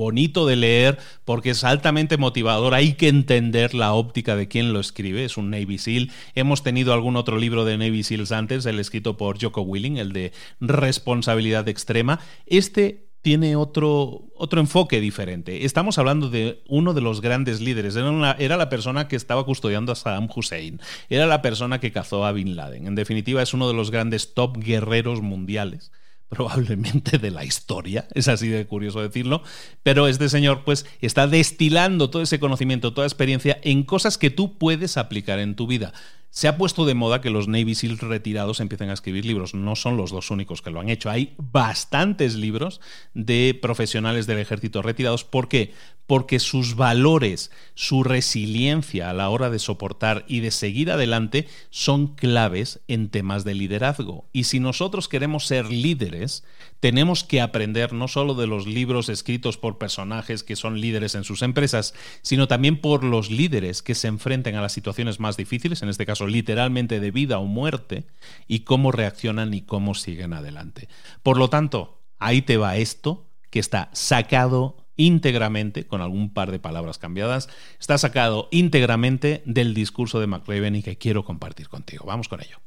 bonito de leer porque es altamente motivador. Hay que entender la óptica de quien lo escribe. Es un Navy SEAL. Hemos tenido algún otro libro de Navy SEALs antes, el escrito por Joko Willing, el de responsabilidad extrema. Este tiene otro, otro enfoque diferente. Estamos hablando de uno de los grandes líderes. Era, era, la persona que estaba custodiando a Saddam Hussein. Era la persona que cazó a Bin Laden. En definitiva, es uno de los grandes top guerreros mundiales (laughs) probablemente de la historia, es así de curioso decirlo, pero este señor pues está destilando todo ese conocimiento, toda experiencia en cosas que tú puedes aplicar en tu vida. Se ha puesto de moda que los Navy SEALs retirados empiecen a escribir libros. No son los dos únicos que lo han hecho. Hay bastantes libros de profesionales del ejército retirados. ¿Por qué? Porque sus valores, su resiliencia a la hora de soportar y de seguir adelante son claves en temas de liderazgo. Y si nosotros queremos ser líderes, tenemos que aprender no solo de los libros escritos por personajes que son líderes en sus empresas, sino también por los líderes que se enfrentan a las situaciones más difíciles, en este caso literalmente de vida o muerte, y cómo reaccionan y cómo siguen adelante. Por lo tanto, ahí te va esto que está sacado íntegramente, con algún par de palabras cambiadas, está sacado íntegramente del discurso de McRaven y que quiero compartir contigo. Vamos con ello.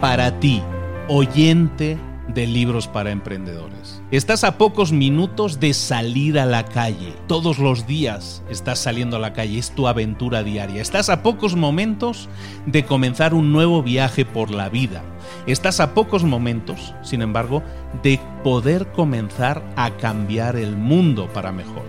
Para ti, oyente de libros para emprendedores. Estás a pocos minutos de salir a la calle. Todos los días estás saliendo a la calle, es tu aventura diaria. Estás a pocos momentos de comenzar un nuevo viaje por la vida. Estás a pocos momentos, sin embargo, de poder comenzar a cambiar el mundo para mejor.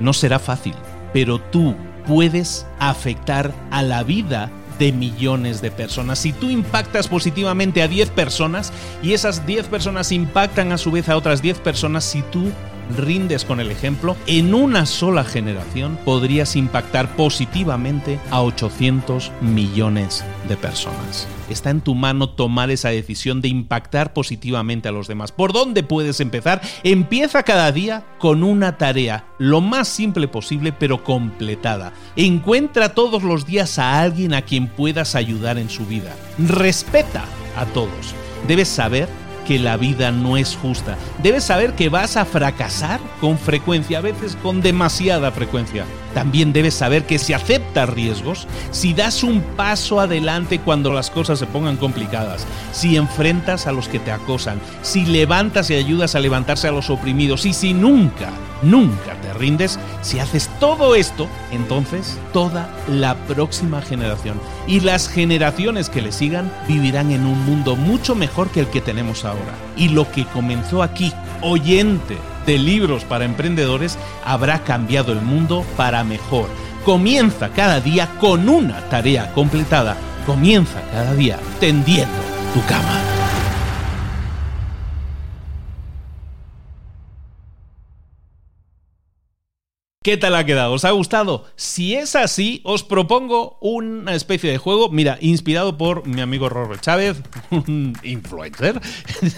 No será fácil, pero tú puedes afectar a la vida de millones de personas. Si tú impactas positivamente a 10 personas y esas 10 personas impactan a su vez a otras 10 personas, si tú rindes con el ejemplo, en una sola generación podrías impactar positivamente a 800 millones de personas. Está en tu mano tomar esa decisión de impactar positivamente a los demás. ¿Por dónde puedes empezar? Empieza cada día con una tarea, lo más simple posible pero completada. Encuentra todos los días a alguien a quien puedas ayudar en su vida. Respeta a todos. Debes saber que la vida no es justa. Debes saber que vas a fracasar con frecuencia, a veces con demasiada frecuencia. También debes saber que si aceptas riesgos, si das un paso adelante cuando las cosas se pongan complicadas, si enfrentas a los que te acosan, si levantas y ayudas a levantarse a los oprimidos y si nunca, nunca te rindes, si haces todo esto, entonces toda la próxima generación y las generaciones que le sigan vivirán en un mundo mucho mejor que el que tenemos ahora. Y lo que comenzó aquí, oyente, de libros para emprendedores habrá cambiado el mundo para mejor. Comienza cada día con una tarea completada. Comienza cada día tendiendo tu cama. ¿Qué tal ha quedado? ¿Os ha gustado? Si es así, os propongo una especie de juego, mira, inspirado por mi amigo Robert Chávez, (laughs) un influencer,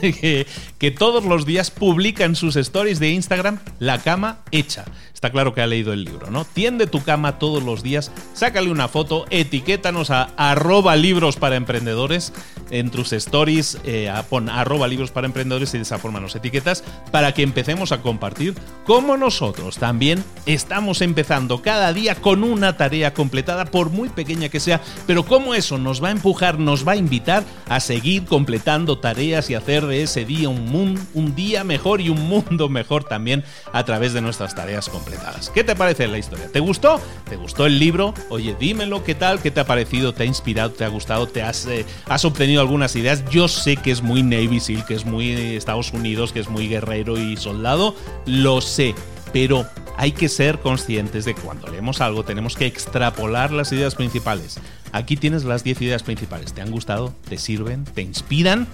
(laughs) que, todos los días publica en sus stories de Instagram la cama hecha. Está claro que ha leído el libro, ¿no? Tiende tu cama todos los días, sácale una foto, etiquétanos a arroba libros para emprendedores en tus stories, eh, pon arroba libros para emprendedores y de esa forma nos etiquetas para que empecemos a compartir como nosotros también estamos empezando cada día con una tarea completada, por muy pequeña que sea, pero cómo eso nos va a empujar, nos va a invitar a seguir completando tareas y hacer de ese día un, un día mejor y un mundo mejor también a través de nuestras tareas completadas. ¿Qué te parece la historia? ¿Te gustó? ¿Te gustó el libro? Oye, dímelo, ¿qué tal? ¿Qué te ha parecido? ¿Te ha inspirado? ¿Te ha gustado? ¿Te has, eh, obtenido algunas ideas? Yo sé que es muy Navy SEAL, que es muy Estados Unidos, que es muy guerrero y soldado, lo sé, pero hay que ser conscientes de que cuando leemos algo tenemos que extrapolar las ideas principales. Aquí tienes las 10 ideas principales. ¿Te han gustado? ¿Te sirven? ¿Te inspiran?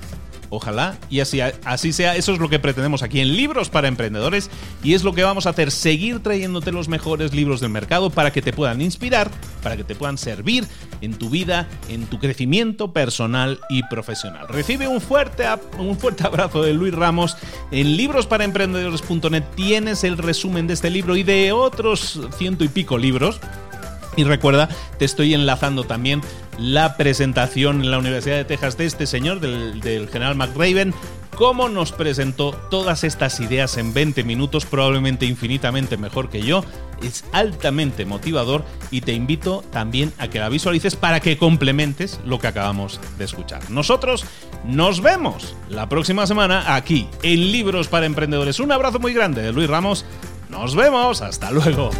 Ojalá y así, así sea. Eso es lo que pretendemos aquí en Libros para Emprendedores y es lo que vamos a hacer, seguir trayéndote los mejores libros del mercado para que te puedan inspirar, para que te puedan servir en tu vida, en tu crecimiento personal y profesional. Recibe un fuerte, un fuerte abrazo de Luis Ramos. En librosparaemprendedores.net tienes el resumen de este libro y de otros ciento y pico libros y recuerda, te estoy enlazando también la presentación en la Universidad de Texas de este señor, del, general McRaven, cómo nos presentó todas estas ideas en 20 minutos, probablemente infinitamente mejor que yo. Es altamente motivador y te invito también a que la visualices para que complementes lo que acabamos de escuchar. Nosotros nos vemos la próxima semana aquí en Libros para Emprendedores. Un abrazo muy grande de Luis Ramos. Nos vemos. Hasta luego.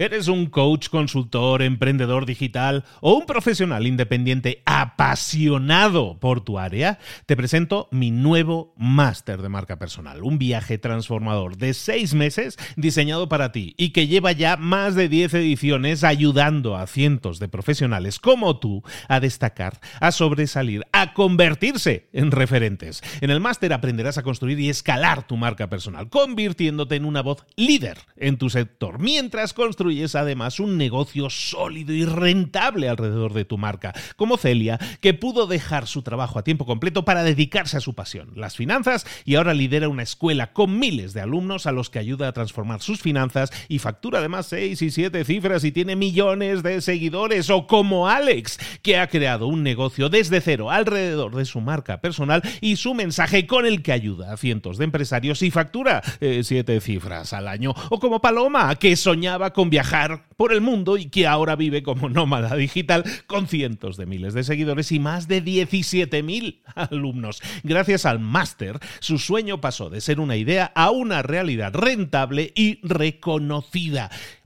¿Eres un coach, consultor, emprendedor digital o un profesional independiente apasionado por tu área? Te presento mi nuevo máster de marca personal, un viaje transformador de seis meses diseñado para ti y que lleva ya más de 10 ediciones ayudando a cientos de profesionales como tú a destacar, a sobresalir, a convertirse en referentes. En el máster aprenderás a construir y escalar tu marca personal, convirtiéndote en una voz líder en tu sector, mientras construyes es además un negocio sólido y rentable alrededor de tu marca, como Celia, que pudo dejar su trabajo a tiempo completo para dedicarse a su pasión, las finanzas, y ahora lidera una escuela con miles de alumnos a los que ayuda a transformar sus finanzas y factura además seis y siete cifras y tiene millones de seguidores, o como Alex, que ha creado un negocio desde cero alrededor de su marca personal y su mensaje con el que ayuda a cientos de empresarios y factura eh, siete cifras al año, o como Paloma, que soñaba con viajar por el mundo y que ahora vive como nómada digital con cientos de miles de seguidores y más de 17.000 alumnos. Gracias al máster, su sueño pasó de ser una idea a una realidad rentable y reconocida.